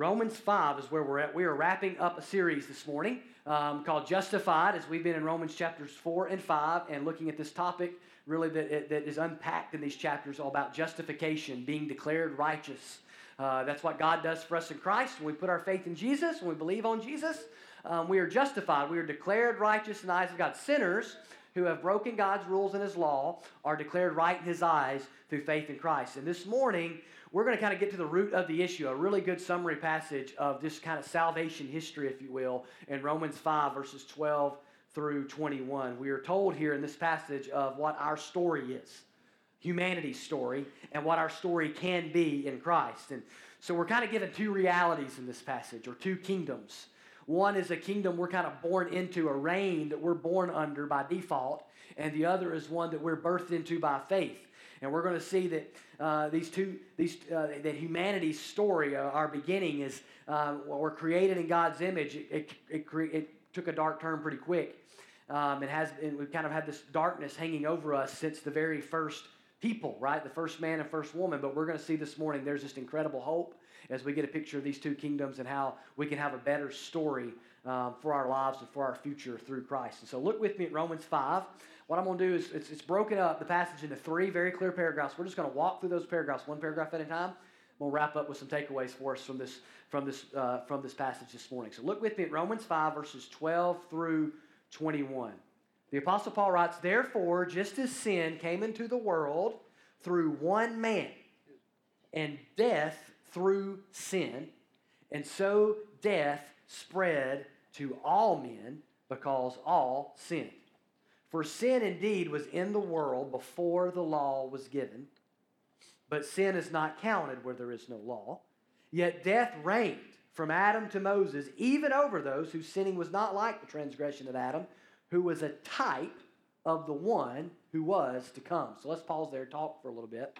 Romans 5 is where we're at. We are wrapping up a series this morning um, called Justified, as we've been in Romans chapters 4 and 5 and looking at this topic really that, that is unpacked in these chapters all about justification, being declared righteous. Uh, that's what God does for us in Christ. When we put our faith in Jesus, when we believe on Jesus, um, we are justified. We are declared righteous in the eyes of God. Sinners who have broken God's rules and His law are declared right in His eyes through faith in Christ. And this morning, we're going to kind of get to the root of the issue, a really good summary passage of this kind of salvation history, if you will, in Romans 5, verses 12 through 21. We are told here in this passage of what our story is humanity's story and what our story can be in Christ. And so we're kind of given two realities in this passage, or two kingdoms. One is a kingdom we're kind of born into, a reign that we're born under by default, and the other is one that we're birthed into by faith. And we're going to see that uh, these two, these, uh, that humanity's story, uh, our beginning, is uh, we're created in God's image. It, it, it, cre- it took a dark turn pretty quick. Um, it has, and we've kind of had this darkness hanging over us since the very first people, right? The first man and first woman. But we're going to see this morning there's just incredible hope as we get a picture of these two kingdoms and how we can have a better story um, for our lives and for our future through Christ. And so look with me at Romans 5. What I'm going to do is it's, it's broken up, the passage, into three very clear paragraphs. We're just going to walk through those paragraphs, one paragraph at a time. We'll wrap up with some takeaways for us from this, from this, uh, from this passage this morning. So look with me at Romans 5, verses 12 through 21. The Apostle Paul writes, Therefore, just as sin came into the world through one man, and death through sin, and so death spread to all men because all sinned. For sin indeed was in the world before the law was given, but sin is not counted where there is no law. Yet death reigned from Adam to Moses, even over those whose sinning was not like the transgression of Adam, who was a type of the one who was to come. So let's pause there, and talk for a little bit.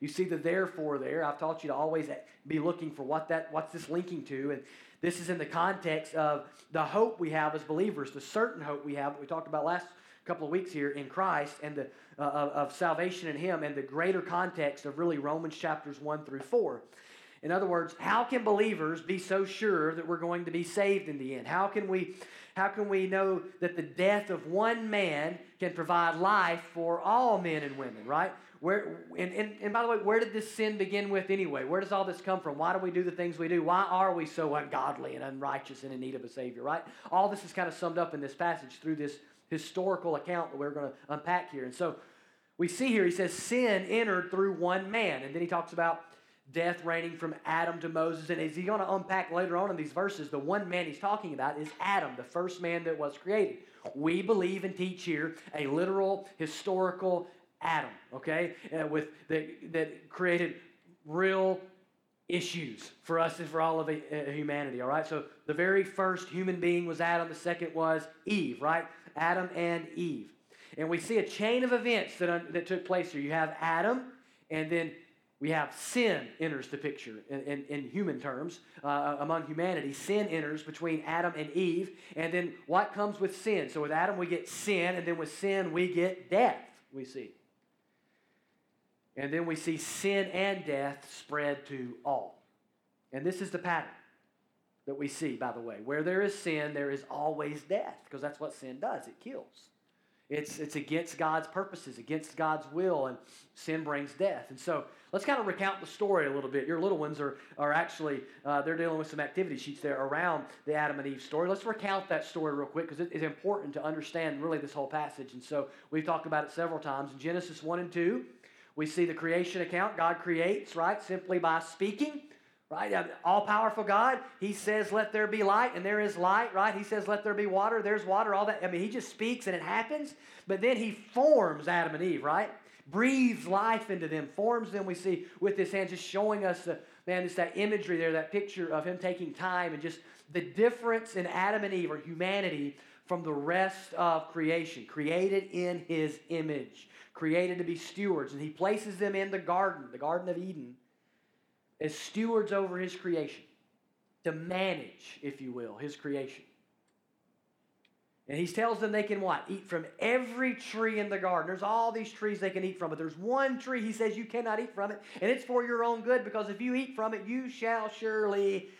You see the therefore there. I've taught you to always be looking for what that what's this linking to, and this is in the context of the hope we have as believers, the certain hope we have that we talked about last couple of weeks here in Christ and the, uh, of, of salvation in Him and the greater context of really Romans chapters 1 through 4. In other words, how can believers be so sure that we're going to be saved in the end? How can we, how can we know that the death of one man can provide life for all men and women, right? Where, and, and, and by the way, where did this sin begin with anyway? Where does all this come from? Why do we do the things we do? Why are we so ungodly and unrighteous and in need of a Savior, right? All this is kind of summed up in this passage through this historical account that we're going to unpack here. And so we see here, he says, sin entered through one man. And then he talks about death reigning from Adam to Moses. And as he's going to unpack later on in these verses, the one man he's talking about is Adam, the first man that was created. We believe and teach here a literal, historical Adam, okay, uh, with that, that created real issues for us and for all of uh, humanity, all right? So the very first human being was Adam, the second was Eve, right? Adam and Eve. And we see a chain of events that, that took place here. You have Adam, and then we have sin enters the picture in, in, in human terms uh, among humanity. Sin enters between Adam and Eve. And then what comes with sin? So with Adam, we get sin, and then with sin, we get death, we see. And then we see sin and death spread to all. And this is the pattern that we see, by the way. Where there is sin, there is always death, because that's what sin does it kills. It's, it's against God's purposes, against God's will, and sin brings death. And so let's kind of recount the story a little bit. Your little ones are, are actually, uh, they're dealing with some activity sheets there around the Adam and Eve story. Let's recount that story real quick because it is important to understand really this whole passage. And so we've talked about it several times. In Genesis 1 and 2, we see the creation account. God creates, right, simply by speaking right? All powerful God, He says, let there be light, and there is light, right? He says, let there be water, there's water, all that. I mean, He just speaks and it happens, but then He forms Adam and Eve, right? Breathes life into them, forms them, we see with His hand, just showing us, the, man, just that imagery there, that picture of Him taking time and just the difference in Adam and Eve or humanity from the rest of creation, created in His image, created to be stewards, and He places them in the garden, the Garden of Eden as stewards over his creation, to manage, if you will, his creation. And he tells them they can what? Eat from every tree in the garden. There's all these trees they can eat from, but there's one tree he says you cannot eat from it, and it's for your own good because if you eat from it, you shall surely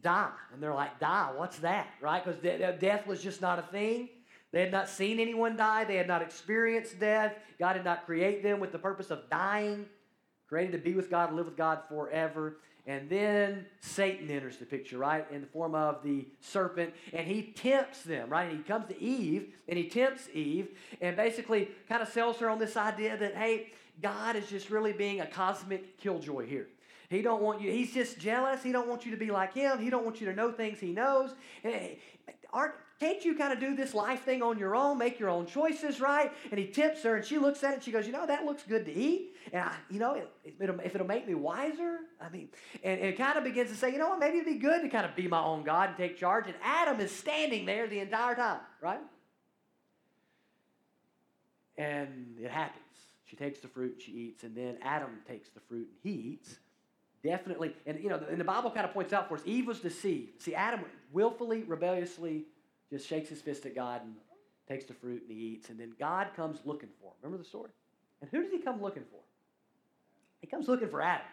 die. And they're like, die, what's that, right? Because death was just not a thing. They had not seen anyone die, they had not experienced death. God did not create them with the purpose of dying, created to be with God, live with God forever. And then Satan enters the picture, right, in the form of the serpent, and he tempts them, right? And he comes to Eve, and he tempts Eve, and basically kind of sells her on this idea that, hey, God is just really being a cosmic killjoy here. He don't want you, he's just jealous. He don't want you to be like him. He don't want you to know things he knows. Aren't, can't you kind of do this life thing on your own, make your own choices, right? And he tips her, and she looks at it, and she goes, you know, that looks good to eat. And, I, you know, it, it, if it'll make me wiser, I mean, and, and it kind of begins to say, you know what, maybe it'd be good to kind of be my own God and take charge. And Adam is standing there the entire time, right? And it happens. She takes the fruit, she eats, and then Adam takes the fruit and he eats. Definitely, and you know, and the Bible kind of points out for us, Eve was deceived. See, Adam willfully, rebelliously just shakes his fist at God and takes the fruit and he eats, and then God comes looking for him. Remember the story? And who does he come looking for? He comes looking for Adam.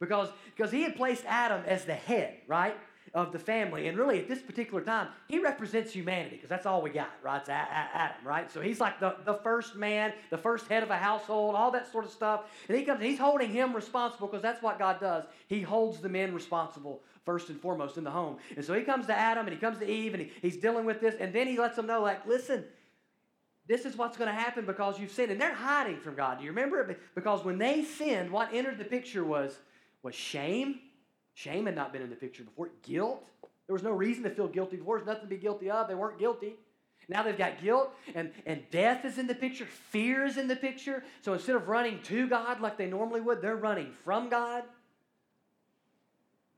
Because, because he had placed Adam as the head, right? Of the family. And really, at this particular time, he represents humanity because that's all we got, right? It's Adam, right? So he's like the, the first man, the first head of a household, all that sort of stuff. And he comes, he's holding him responsible because that's what God does. He holds the men responsible first and foremost in the home. And so he comes to Adam and he comes to Eve and he, he's dealing with this. And then he lets them know, like, listen, this is what's going to happen because you've sinned. And they're hiding from God. Do you remember it? Because when they sinned, what entered the picture was, was shame Shame had not been in the picture before. Guilt. There was no reason to feel guilty before. There's nothing to be guilty of. They weren't guilty. Now they've got guilt and, and death is in the picture, fear is in the picture. So instead of running to God like they normally would, they're running from God.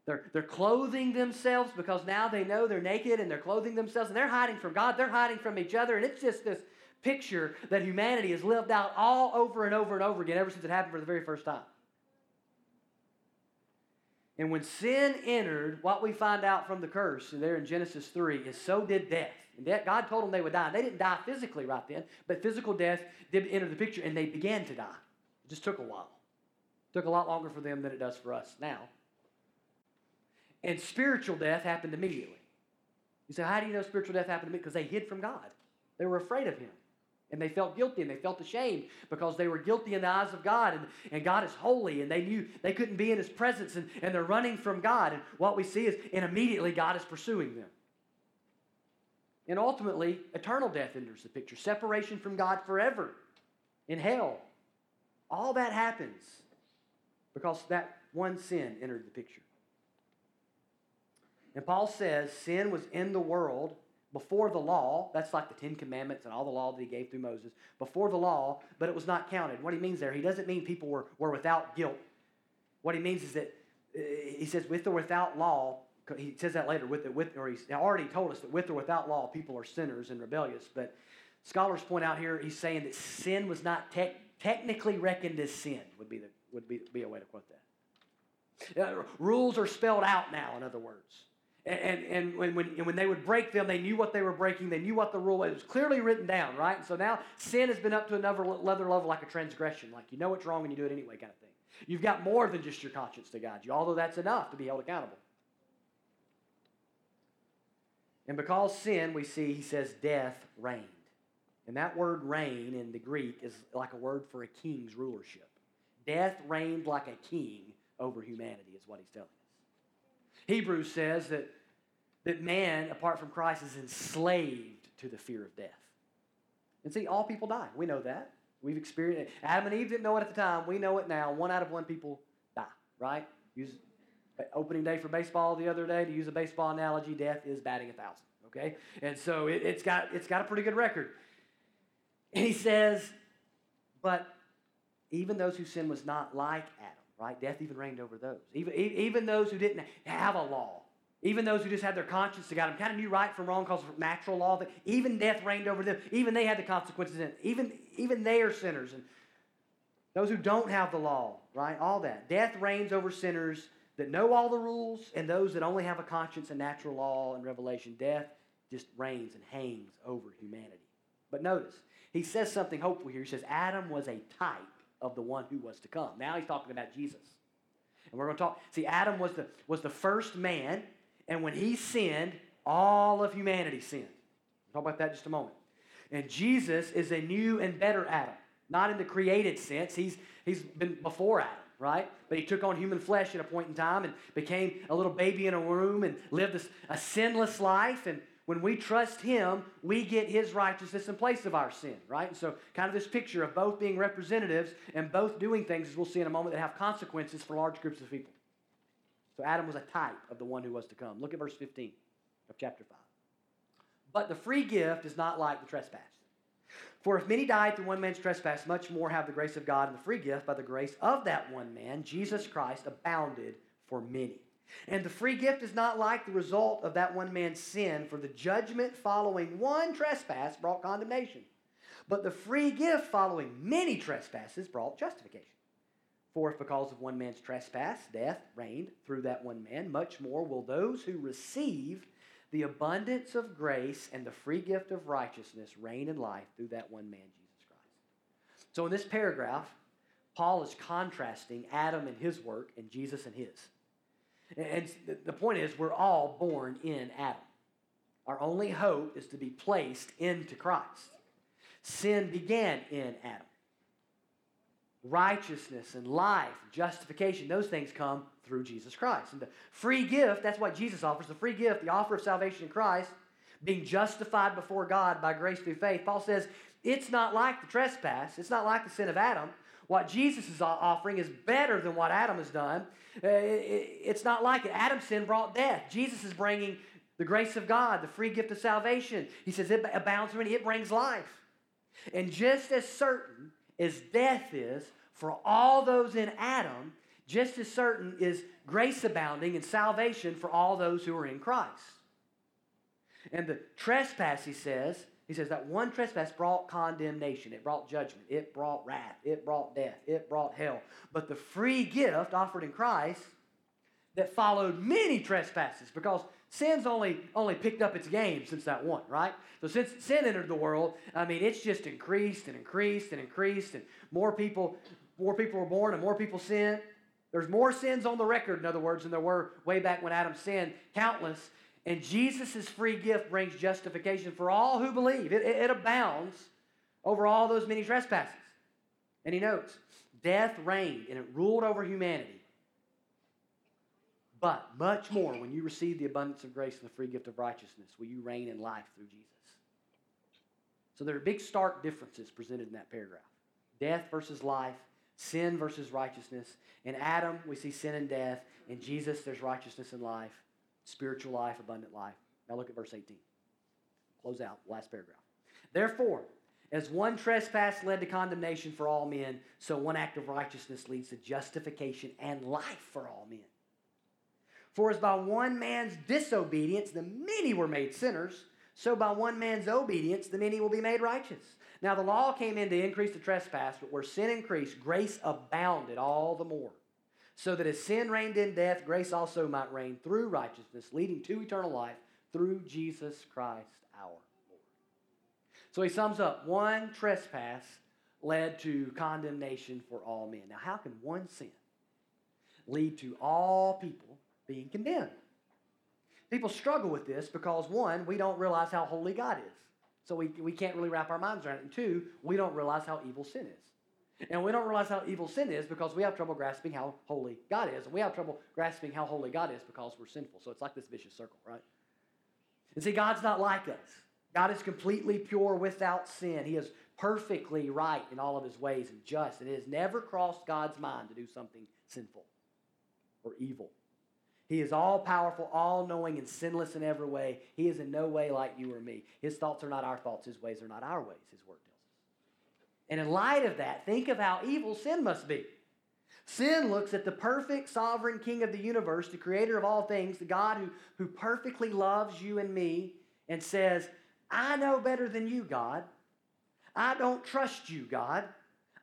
They're, they're clothing themselves because now they know they're naked and they're clothing themselves and they're hiding from God. They're hiding from each other. And it's just this picture that humanity has lived out all over and over and over again ever since it happened for the very first time. And when sin entered, what we find out from the curse there in Genesis 3 is so did death. And death, God told them they would die. They didn't die physically right then, but physical death did enter the picture and they began to die. It just took a while. It took a lot longer for them than it does for us now. And spiritual death happened immediately. You say, how do you know spiritual death happened to me? Because they hid from God. They were afraid of Him. And they felt guilty and they felt ashamed because they were guilty in the eyes of God. And, and God is holy and they knew they couldn't be in His presence and, and they're running from God. And what we see is, and immediately God is pursuing them. And ultimately, eternal death enters the picture separation from God forever in hell. All that happens because that one sin entered the picture. And Paul says sin was in the world before the law, that's like the Ten Commandments and all the law that he gave through Moses, before the law, but it was not counted. What he means there, he doesn't mean people were, were without guilt. What he means is that uh, he says, with or without law, he says that later, with, it with or he's already told us that with or without law, people are sinners and rebellious. But scholars point out here, he's saying that sin was not te- technically reckoned as sin, would be, the, would be, be a way to quote that. Uh, rules are spelled out now, in other words. And, and when, when, when they would break them, they knew what they were breaking. They knew what the rule was. It was clearly written down, right? And so now sin has been up to another level like a transgression. Like you know what's wrong and you do it anyway kind of thing. You've got more than just your conscience to guide you, although that's enough to be held accountable. And because sin, we see, he says, death reigned. And that word reign in the Greek is like a word for a king's rulership. Death reigned like a king over humanity, is what he's telling us. Hebrews says that, that man, apart from Christ, is enslaved to the fear of death. And see, all people die. We know that. We've experienced it. Adam and Eve didn't know it at the time. We know it now. One out of one people die, right? Use uh, opening day for baseball the other day, to use a baseball analogy, death is batting a thousand, okay? And so it, it's, got, it's got a pretty good record. And he says, but even those whose sin was not like Adam, right? Death even reigned over those. Even, even those who didn't have a law, even those who just had their conscience to God and kind of knew right from wrong because of natural law, that even death reigned over them. Even they had the consequences in it. Even, even they are sinners. And those who don't have the law, right? All that. Death reigns over sinners that know all the rules and those that only have a conscience and natural law and revelation. Death just reigns and hangs over humanity. But notice, he says something hopeful here. He says, Adam was a type of the one who was to come. Now he's talking about Jesus. And we're going to talk. See, Adam was the, was the first man, and when he sinned, all of humanity sinned. We'll talk about that just a moment. And Jesus is a new and better Adam, not in the created sense. He's, he's been before Adam, right? But he took on human flesh at a point in time and became a little baby in a womb and lived this, a sinless life. And when we trust him, we get his righteousness in place of our sin, right? And so, kind of this picture of both being representatives and both doing things, as we'll see in a moment, that have consequences for large groups of people. So, Adam was a type of the one who was to come. Look at verse 15 of chapter 5. But the free gift is not like the trespass. For if many died through one man's trespass, much more have the grace of God and the free gift by the grace of that one man, Jesus Christ, abounded for many. And the free gift is not like the result of that one man's sin, for the judgment following one trespass brought condemnation. But the free gift following many trespasses brought justification. For if because of one man's trespass death reigned through that one man, much more will those who receive the abundance of grace and the free gift of righteousness reign in life through that one man, Jesus Christ. So in this paragraph, Paul is contrasting Adam and his work and Jesus and his. And the point is, we're all born in Adam. Our only hope is to be placed into Christ. Sin began in Adam. Righteousness and life, justification, those things come through Jesus Christ. And the free gift, that's what Jesus offers the free gift, the offer of salvation in Christ, being justified before God by grace through faith. Paul says it's not like the trespass, it's not like the sin of Adam. What Jesus is offering is better than what Adam has done. Uh, it's not like it. Adam's sin brought death. Jesus is bringing the grace of God, the free gift of salvation. He says it abounds many, it brings life. And just as certain as death is for all those in Adam, just as certain is grace abounding and salvation for all those who are in Christ. And the trespass, he says, he says that one trespass brought condemnation, it brought judgment, it brought wrath, it brought death, it brought hell. But the free gift offered in Christ that followed many trespasses, because sin's only, only picked up its game since that one, right? So since sin entered the world, I mean, it's just increased and increased and increased, and more people, more people were born and more people sin. There's more sins on the record, in other words, than there were way back when Adam sinned, countless. And Jesus' free gift brings justification for all who believe. It, it, it abounds over all those many trespasses. And he notes, death reigned and it ruled over humanity. But much more, when you receive the abundance of grace and the free gift of righteousness, will you reign in life through Jesus. So there are big stark differences presented in that paragraph death versus life, sin versus righteousness. In Adam, we see sin and death. In Jesus, there's righteousness and life spiritual life, abundant life. Now look at verse 18. Close out, last paragraph. Therefore, as one trespass led to condemnation for all men, so one act of righteousness leads to justification and life for all men. For as by one man's disobedience the many were made sinners, so by one man's obedience the many will be made righteous. Now the law came in to increase the trespass, but where sin increased, grace abounded all the more so that as sin reigned in death, grace also might reign through righteousness, leading to eternal life through Jesus Christ our Lord. So he sums up one trespass led to condemnation for all men. Now, how can one sin lead to all people being condemned? People struggle with this because, one, we don't realize how holy God is. So we, we can't really wrap our minds around it. And two, we don't realize how evil sin is. And we don't realize how evil sin is because we have trouble grasping how holy God is. And we have trouble grasping how holy God is because we're sinful. So it's like this vicious circle, right? And see, God's not like us. God is completely pure without sin. He is perfectly right in all of his ways and just. And it has never crossed God's mind to do something sinful or evil. He is all powerful, all knowing, and sinless in every way. He is in no way like you or me. His thoughts are not our thoughts, his ways are not our ways, his word and in light of that, think of how evil sin must be. Sin looks at the perfect sovereign king of the universe, the creator of all things, the God who, who perfectly loves you and me, and says, I know better than you, God. I don't trust you, God.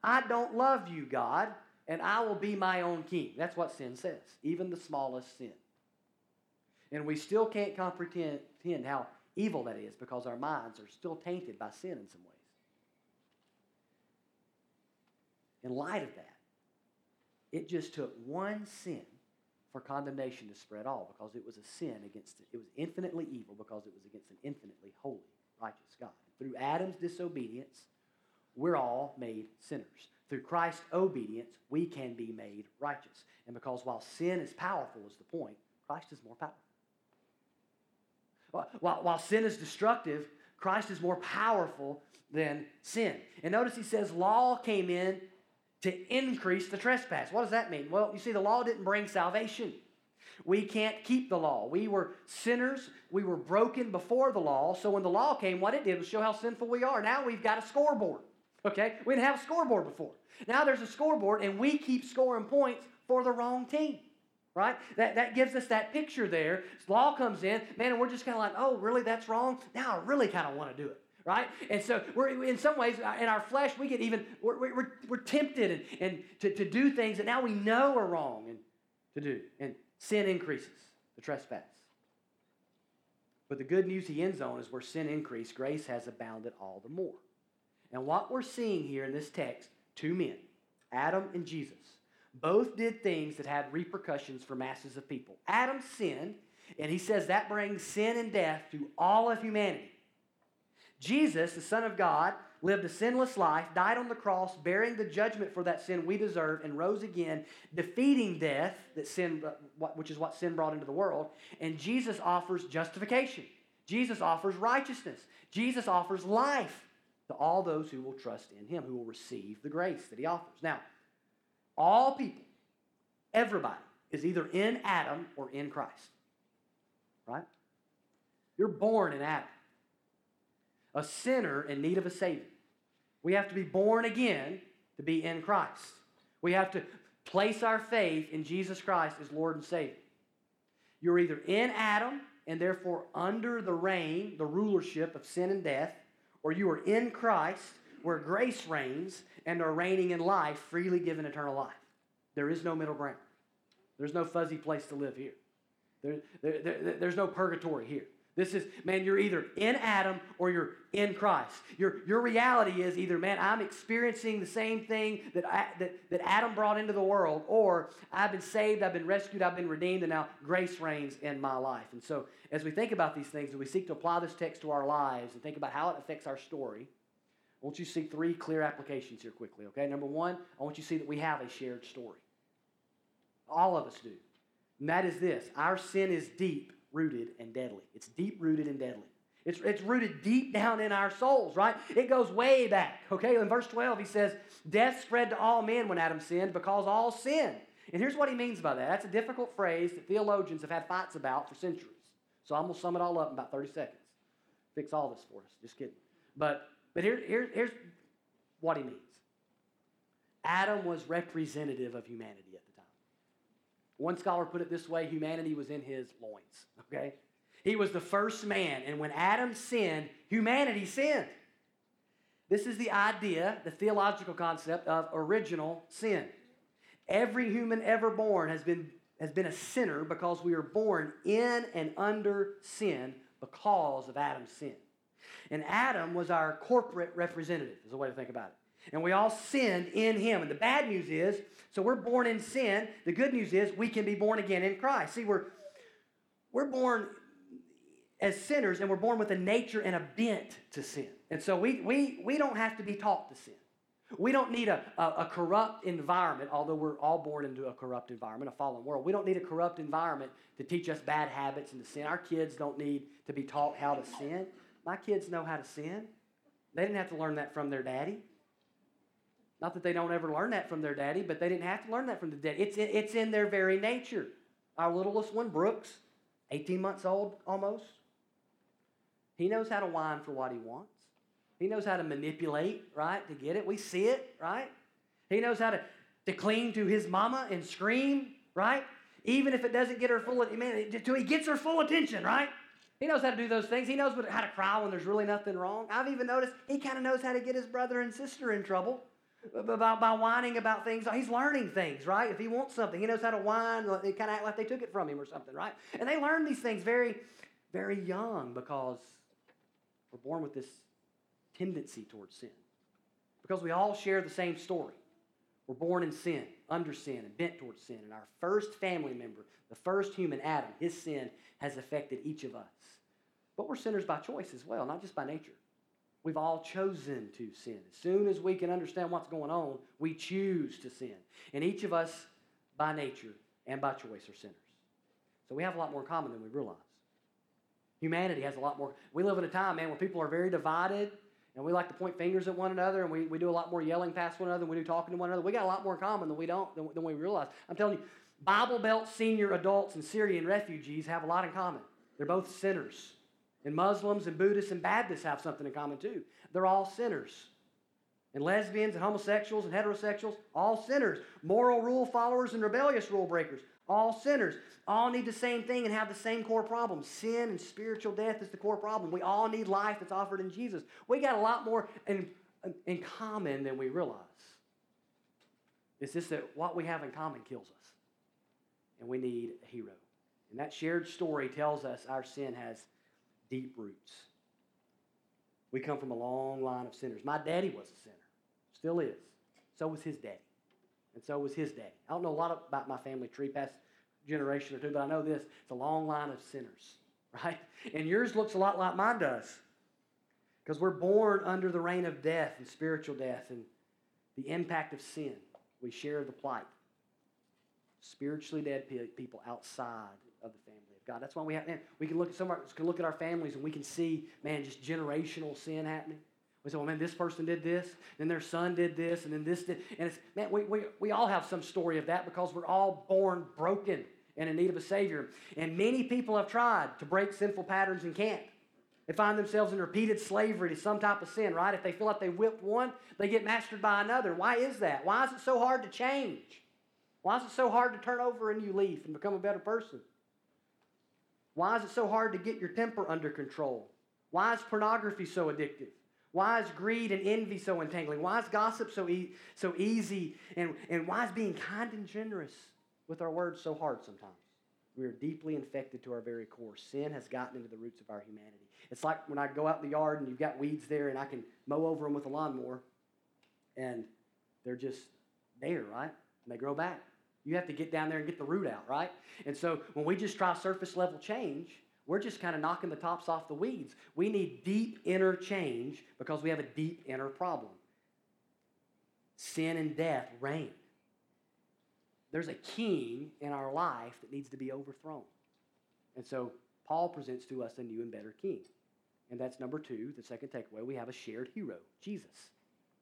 I don't love you, God, and I will be my own king. That's what sin says, even the smallest sin. And we still can't comprehend how evil that is because our minds are still tainted by sin in some way. In light of that, it just took one sin for condemnation to spread all because it was a sin against it. Was infinitely evil because it was against an infinitely holy, righteous God. Through Adam's disobedience, we're all made sinners. Through Christ's obedience, we can be made righteous. And because while sin is powerful, is the point, Christ is more powerful. While, while sin is destructive, Christ is more powerful than sin. And notice he says law came in to increase the trespass. What does that mean? Well, you see, the law didn't bring salvation. We can't keep the law. We were sinners. We were broken before the law. So when the law came, what it did was show how sinful we are. Now we've got a scoreboard. Okay? We didn't have a scoreboard before. Now there's a scoreboard, and we keep scoring points for the wrong team. Right? That, that gives us that picture there. Law comes in, man, and we're just kind of like, oh, really? That's wrong? Now I really kind of want to do it right? And so we're in some ways uh, in our flesh we get even we're, we're, we're tempted and, and to, to do things that now we know are wrong and to do. And sin increases the trespass. But the good news he ends on is where sin increased, grace has abounded all the more. And what we're seeing here in this text, two men, Adam and Jesus, both did things that had repercussions for masses of people. Adam sinned, and he says that brings sin and death to all of humanity. Jesus, the Son of God, lived a sinless life, died on the cross, bearing the judgment for that sin we deserve, and rose again, defeating death, that sin, which is what sin brought into the world. And Jesus offers justification. Jesus offers righteousness. Jesus offers life to all those who will trust in him, who will receive the grace that he offers. Now, all people, everybody, is either in Adam or in Christ. Right? You're born in Adam, a sinner in need of a Savior. We have to be born again to be in Christ. We have to place our faith in Jesus Christ as Lord and Savior. You're either in Adam and therefore under the reign, the rulership of sin and death, or you are in Christ where grace reigns and are reigning in life, freely given eternal life. There is no middle ground. There's no fuzzy place to live here. There, there, there, there's no purgatory here. This is, man, you're either in Adam or you're in Christ. Your, your reality is either, man, I'm experiencing the same thing that, I, that, that Adam brought into the world, or I've been saved, I've been rescued, I've been redeemed, and now grace reigns in my life. And so, as we think about these things, and we seek to apply this text to our lives and think about how it affects our story, I want you to see three clear applications here quickly, okay? Number one, I want you to see that we have a shared story. All of us do. And that is this our sin is deep rooted and deadly. It's deep rooted and deadly. It's, it's rooted deep down in our souls, right? It goes way back. Okay, in verse 12, he says, Death spread to all men when Adam sinned because all sinned. And here's what he means by that. That's a difficult phrase that theologians have had fights about for centuries. So I'm going to sum it all up in about 30 seconds. Fix all this for us. Just kidding. But, but here, here, here's what he means Adam was representative of humanity at. One scholar put it this way humanity was in his loins, okay? He was the first man, and when Adam sinned, humanity sinned. This is the idea, the theological concept of original sin. Every human ever born has been, has been a sinner because we are born in and under sin because of Adam's sin. And Adam was our corporate representative, is a way to think about it. And we all sinned in him. And the bad news is, so we're born in sin. The good news is we can be born again in Christ. See, we're we're born as sinners and we're born with a nature and a bent to sin. And so we we we don't have to be taught to sin. We don't need a, a, a, corrupt environment, although we're all born into a corrupt environment, a fallen world. We don't need a corrupt environment to teach us bad habits and to sin. Our kids don't need to be taught how to sin. My kids know how to sin. They didn't have to learn that from their daddy. Not that they don't ever learn that from their daddy, but they didn't have to learn that from the daddy. It's it's in their very nature. Our littlest one, Brooks, 18 months old almost, he knows how to whine for what he wants. He knows how to manipulate, right, to get it. We see it, right? He knows how to, to cling to his mama and scream, right? Even if it doesn't get her full, man, until he gets her full attention, right? He knows how to do those things. He knows how to cry when there's really nothing wrong. I've even noticed he kind of knows how to get his brother and sister in trouble by, by whining about things. He's learning things, right? If he wants something, he knows how to whine. They kind of act like they took it from him or something, right? And they learn these things very, very young because we're born with this tendency towards sin. Because we all share the same story. We're born in sin, under sin, and bent towards sin. And our first family member, the first human, Adam, his sin has affected each of us. But we're sinners by choice as well, not just by nature. We've all chosen to sin. As soon as we can understand what's going on, we choose to sin. And each of us, by nature and by choice, are sinners. So we have a lot more in common than we realize. Humanity has a lot more. We live in a time, man, where people are very divided and we like to point fingers at one another and we, we do a lot more yelling past one another than we do talking to one another. We got a lot more in common than we don't than, than we realize. I'm telling you, Bible Belt senior adults and Syrian refugees have a lot in common. They're both sinners. And Muslims and Buddhists and Baptists have something in common too. They're all sinners. And lesbians and homosexuals and heterosexuals, all sinners. Moral rule followers and rebellious rule breakers, all sinners. All need the same thing and have the same core problem. Sin and spiritual death is the core problem. We all need life that's offered in Jesus. We got a lot more in, in common than we realize. It's just that what we have in common kills us. And we need a hero. And that shared story tells us our sin has deep roots. We come from a long line of sinners. My daddy was a sinner, still is. So was his daddy. And so was his daddy. I don't know a lot about my family tree past generation or two, but I know this it's a long line of sinners, right? And yours looks a lot like mine does. Because we're born under the reign of death and spiritual death and the impact of sin. We share the plight. Spiritually dead people outside of the family God. That's why we have, man, we can look at some of our, can look at our families and we can see, man, just generational sin happening. We say, well, man, this person did this, then their son did this, and then this did. And it's, man, we, we, we all have some story of that because we're all born broken and in need of a Savior. And many people have tried to break sinful patterns and can't. They find themselves in repeated slavery to some type of sin, right? If they feel like they whipped one, they get mastered by another. Why is that? Why is it so hard to change? Why is it so hard to turn over a new leaf and become a better person? Why is it so hard to get your temper under control? Why is pornography so addictive? Why is greed and envy so entangling? Why is gossip so, e- so easy? And, and why is being kind and generous with our words so hard sometimes? We are deeply infected to our very core. Sin has gotten into the roots of our humanity. It's like when I go out in the yard and you've got weeds there and I can mow over them with a lawnmower and they're just there, right? And they grow back. You have to get down there and get the root out, right? And so when we just try surface level change, we're just kind of knocking the tops off the weeds. We need deep inner change because we have a deep inner problem. Sin and death reign. There's a king in our life that needs to be overthrown. And so Paul presents to us a new and better king. And that's number two, the second takeaway. We have a shared hero, Jesus.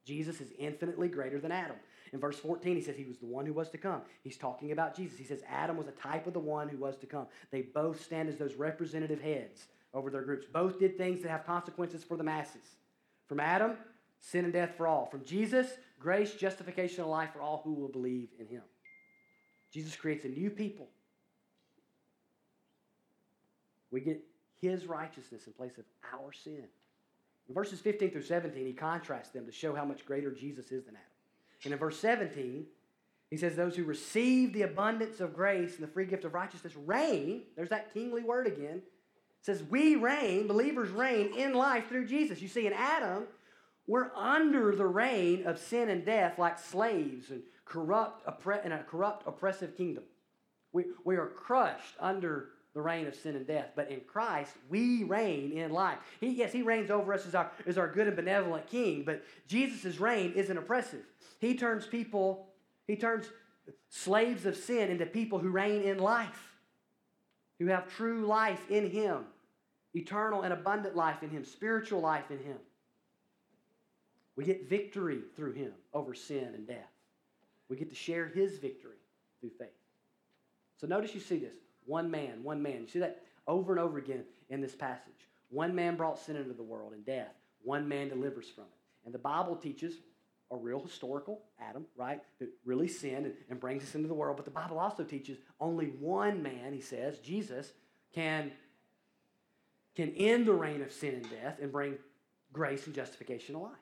Jesus is infinitely greater than Adam. In verse 14, he says he was the one who was to come. He's talking about Jesus. He says Adam was a type of the one who was to come. They both stand as those representative heads over their groups. Both did things that have consequences for the masses. From Adam, sin and death for all. From Jesus, grace, justification, and life for all who will believe in him. Jesus creates a new people. We get his righteousness in place of our sin. In verses 15 through 17, he contrasts them to show how much greater Jesus is than Adam. And in verse 17, he says, Those who receive the abundance of grace and the free gift of righteousness reign. There's that kingly word again. It says, We reign, believers reign in life through Jesus. You see, in Adam, we're under the reign of sin and death like slaves and corrupt, in a corrupt, oppressive kingdom. We, we are crushed under the reign of sin and death. But in Christ, we reign in life. He, yes, He reigns over us as our, as our good and benevolent King, but Jesus' reign isn't oppressive. He turns people, He turns slaves of sin into people who reign in life, who have true life in Him, eternal and abundant life in Him, spiritual life in Him. We get victory through Him over sin and death. We get to share His victory through faith. So notice you see this. One man, one man. You see that over and over again in this passage. One man brought sin into the world and death. One man delivers from it. And the Bible teaches a real historical Adam, right, that really sinned and, and brings us into the world. But the Bible also teaches only one man, he says, Jesus, can, can end the reign of sin and death and bring grace and justification to life.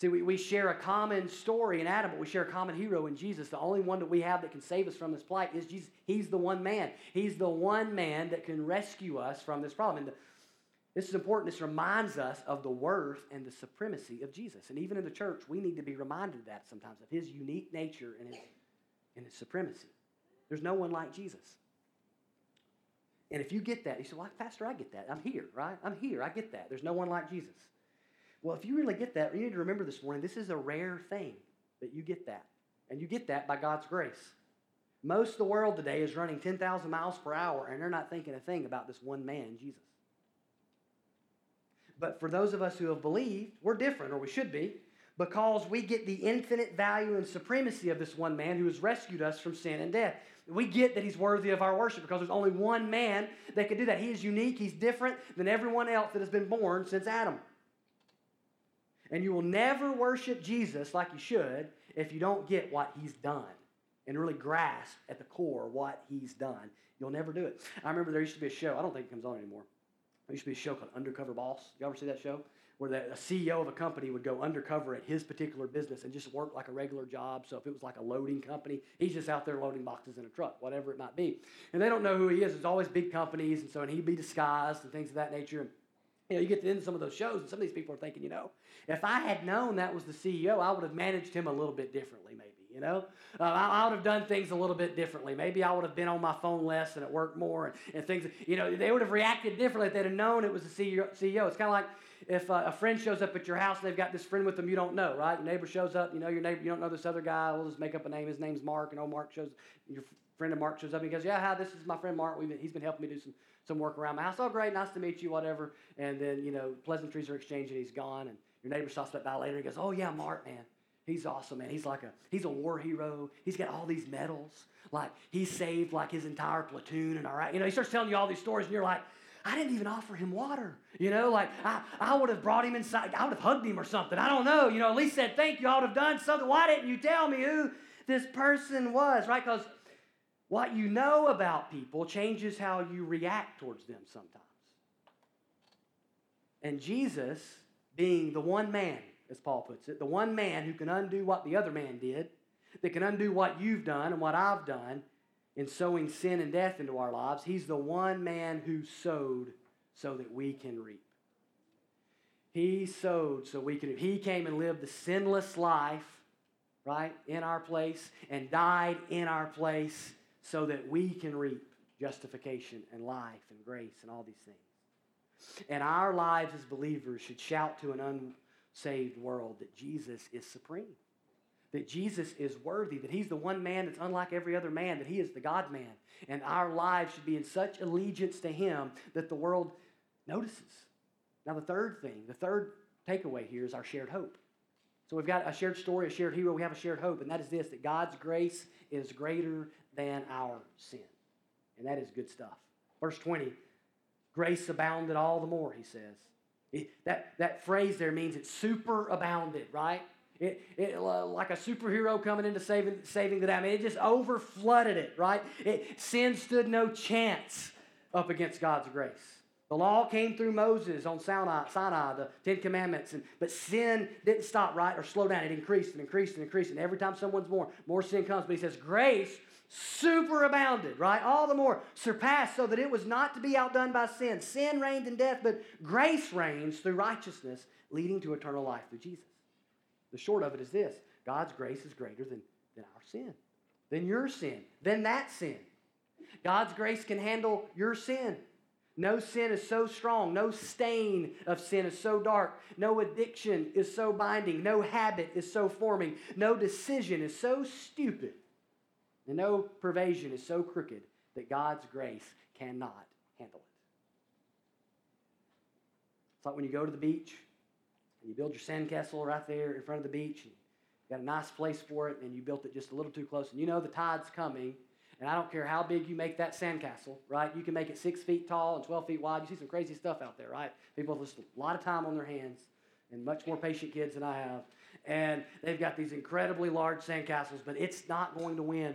See, we, we share a common story in Adam, but we share a common hero in Jesus. The only one that we have that can save us from this plight is Jesus. He's the one man. He's the one man that can rescue us from this problem. And the, This is important. This reminds us of the worth and the supremacy of Jesus. And even in the church, we need to be reminded of that sometimes, of his unique nature and his, and his supremacy. There's no one like Jesus. And if you get that, you say, Well, Pastor, I get that. I'm here, right? I'm here. I get that. There's no one like Jesus. Well, if you really get that, you need to remember this morning this is a rare thing that you get that. And you get that by God's grace. Most of the world today is running 10,000 miles per hour, and they're not thinking a thing about this one man, Jesus. But for those of us who have believed, we're different, or we should be, because we get the infinite value and supremacy of this one man who has rescued us from sin and death. We get that he's worthy of our worship because there's only one man that can do that. He is unique, he's different than everyone else that has been born since Adam. And you will never worship Jesus like you should if you don't get what he's done and really grasp at the core what he's done. You'll never do it. I remember there used to be a show, I don't think it comes on anymore. There used to be a show called Undercover Boss. You ever see that show? Where the, a CEO of a company would go undercover at his particular business and just work like a regular job. So if it was like a loading company, he's just out there loading boxes in a truck, whatever it might be. And they don't know who he is. It's always big companies, and so and he'd be disguised and things of that nature. You know, you get to the end of some of those shows, and some of these people are thinking, you know, if I had known that was the CEO, I would have managed him a little bit differently, maybe. You know, uh, I, I, would have done things a little bit differently. Maybe I would have been on my phone less and at work more, and, and things. You know, they would have reacted differently if they'd have known it was the CEO. CEO. It's kind of like if uh, a friend shows up at your house and they've got this friend with them you don't know, right? Your neighbor shows up, you know your neighbor, you don't know this other guy. We'll just make up a name. His name's Mark, and old Mark shows. Your friend of Mark shows up and he goes, "Yeah, hi, this is my friend Mark. Been, he's been helping me do some some work around my house. Oh, great, nice to meet you, whatever." And then you know, pleasantries are exchanged, and he's gone. And your neighbor stops by later and goes, "Oh yeah, Mark, man." He's awesome, man. He's like a he's a war hero. He's got all these medals. Like he saved like his entire platoon and all right. You know, he starts telling you all these stories, and you're like, I didn't even offer him water. You know, like I, I would have brought him inside. I would have hugged him or something. I don't know. You know, at least said thank you. I would have done something. Why didn't you tell me who this person was? Right? Because what you know about people changes how you react towards them sometimes. And Jesus, being the one man as Paul puts it, the one man who can undo what the other man did, that can undo what you've done and what I've done in sowing sin and death into our lives, he's the one man who sowed so that we can reap. He sowed so we can. He came and lived the sinless life, right, in our place, and died in our place so that we can reap justification and life and grace and all these things. And our lives as believers should shout to an unsaved world that Jesus is supreme, that Jesus is worthy, that He's the one man that's unlike every other man, that He is the God man. And our lives should be in such allegiance to Him that the world notices. Now, the third thing, the third takeaway here is our shared hope. So we've got a shared story, a shared hero, we have a shared hope, and that is this that God's grace is greater than our sin. And that is good stuff. Verse 20 grace abounded all the more, he says. That, that phrase there means it super abounded, right? It, it, uh, like a superhero coming into saving, saving the day. I mean, it just over flooded it, right? It, sin stood no chance up against God's grace. The law came through Moses on Sinai, Sinai, the Ten Commandments, and, but sin didn't stop, right, or slow down. It increased and increased and increased. And every time someone's born, more sin comes. But he says, grace superabounded, right? All the more surpassed so that it was not to be outdone by sin. Sin reigned in death, but grace reigns through righteousness, leading to eternal life through Jesus. The short of it is this God's grace is greater than, than our sin, than your sin, than that sin. God's grace can handle your sin. No sin is so strong. No stain of sin is so dark. No addiction is so binding. No habit is so forming. No decision is so stupid and no pervasion is so crooked that God's grace cannot handle it. It's like when you go to the beach and you build your sandcastle right there in front of the beach and you got a nice place for it and you built it just a little too close and you know the tide's coming and I don't care how big you make that sandcastle, right? You can make it six feet tall and 12 feet wide. You see some crazy stuff out there, right? People just a lot of time on their hands and much more patient kids than I have. And they've got these incredibly large sandcastles, but it's not going to win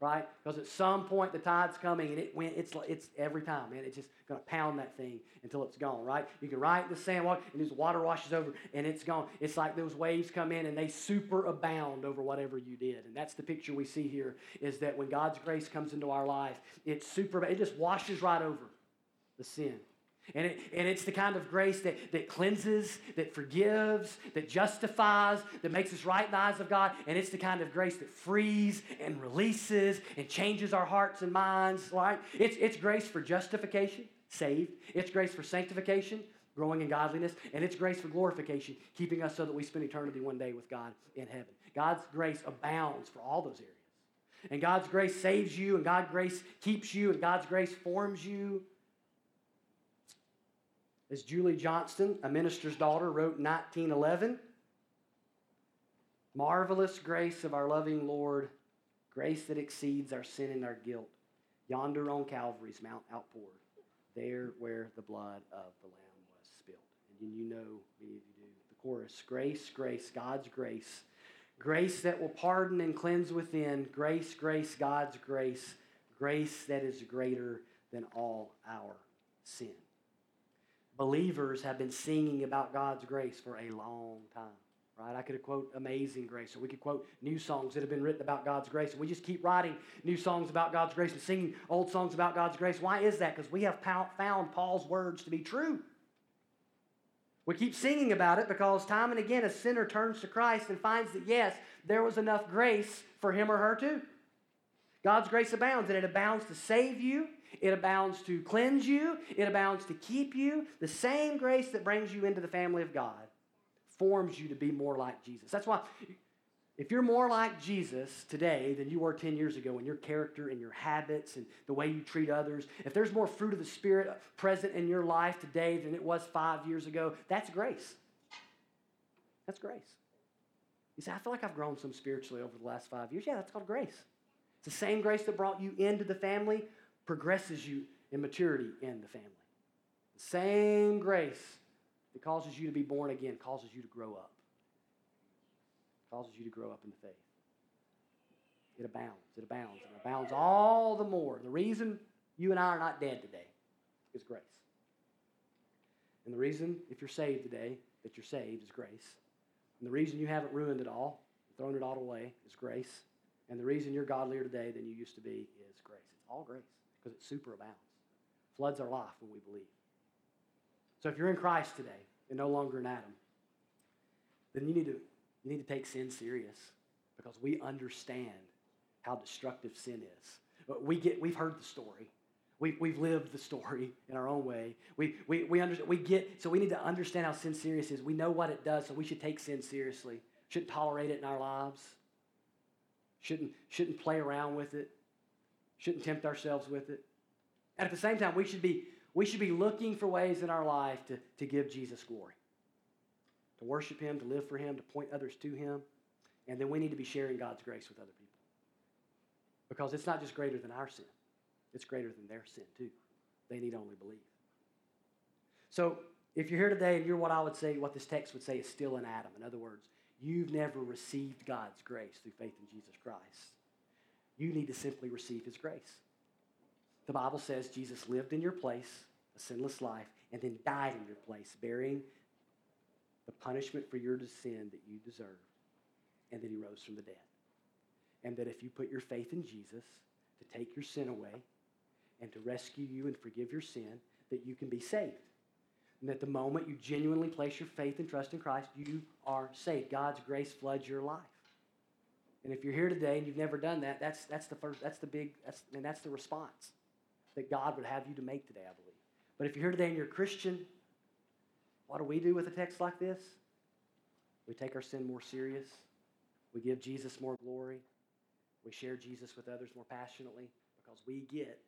right? Because at some point the tide's coming and it went, it's, it's every time, man. It's just going to pound that thing until it's gone, right? You can ride the sand walk and this water washes over and it's gone. It's like those waves come in and they super abound over whatever you did. And that's the picture we see here is that when God's grace comes into our life, it's super, it just washes right over the sin. And, it, and it's the kind of grace that, that cleanses, that forgives, that justifies, that makes us right in the eyes of God. And it's the kind of grace that frees and releases and changes our hearts and minds, right? It's, it's grace for justification, saved. It's grace for sanctification, growing in godliness. And it's grace for glorification, keeping us so that we spend eternity one day with God in heaven. God's grace abounds for all those areas. And God's grace saves you, and God's grace keeps you, and God's grace forms you as Julie Johnston, a minister's daughter, wrote in 1911 Marvelous grace of our loving Lord, grace that exceeds our sin and our guilt, yonder on Calvary's Mount outpoured, there where the blood of the Lamb was spilled. And you know, many of you do, the chorus Grace, grace, God's grace, grace that will pardon and cleanse within, grace, grace, God's grace, grace that is greater than all our sin believers have been singing about God's grace for a long time. Right? I could quote Amazing Grace, or we could quote new songs that have been written about God's grace. And we just keep writing new songs about God's grace and singing old songs about God's grace. Why is that? Because we have found Paul's words to be true. We keep singing about it because time and again a sinner turns to Christ and finds that, yes, there was enough grace for him or her too. God's grace abounds, and it abounds to save you, it abounds to cleanse you, it abounds to keep you. The same grace that brings you into the family of God forms you to be more like Jesus. That's why if you're more like Jesus today than you were 10 years ago in your character and your habits and the way you treat others, if there's more fruit of the Spirit present in your life today than it was five years ago, that's grace. That's grace. You say, I feel like I've grown some spiritually over the last five years. Yeah, that's called grace. It's the same grace that brought you into the family progresses you in maturity in the family. The same grace that causes you to be born again causes you to grow up. Causes you to grow up in the faith. It abounds. It abounds. It abounds all the more. The reason you and I are not dead today is grace. And the reason, if you're saved today, that you're saved is grace. And the reason you haven't ruined it all, thrown it all away, is grace. And the reason you're godlier today than you used to be is grace. It's all grace because it superabounds. Floods our life when we believe. So if you're in Christ today and no longer in Adam, then you need to, you need to take sin serious because we understand how destructive sin is. We get, we've heard the story. We, we've lived the story in our own way. We, we, we, understand, we get, so we need to understand how sin serious is. We know what it does, so we should take sin seriously. Shouldn't tolerate it in our lives. Shouldn't, shouldn't play around with it shouldn't tempt ourselves with it. And at the same time, we should be, we should be looking for ways in our life to, to give Jesus glory, to worship Him, to live for Him, to point others to Him. And then we need to be sharing God's grace with other people. Because it's not just greater than our sin, it's greater than their sin, too. They need only believe. So, if you're here today and you're what I would say, what this text would say is still in Adam, in other words, you've never received God's grace through faith in Jesus Christ you need to simply receive his grace. The Bible says Jesus lived in your place, a sinless life, and then died in your place, bearing the punishment for your sin that you deserve. And then he rose from the dead. And that if you put your faith in Jesus to take your sin away and to rescue you and forgive your sin, that you can be saved. And that the moment you genuinely place your faith and trust in Christ, you are saved. God's grace floods your life. And if you're here today and you've never done that, that's, that's the first, that's the big, that's, and that's the response that God would have you to make today, I believe. But if you're here today and you're a Christian, what do we do with a text like this? We take our sin more serious. We give Jesus more glory. We share Jesus with others more passionately because we get,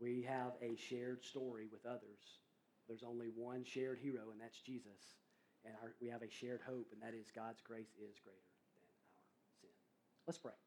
we have a shared story with others. There's only one shared hero, and that's Jesus. And our, we have a shared hope, and that is God's grace is greater. Let's pray.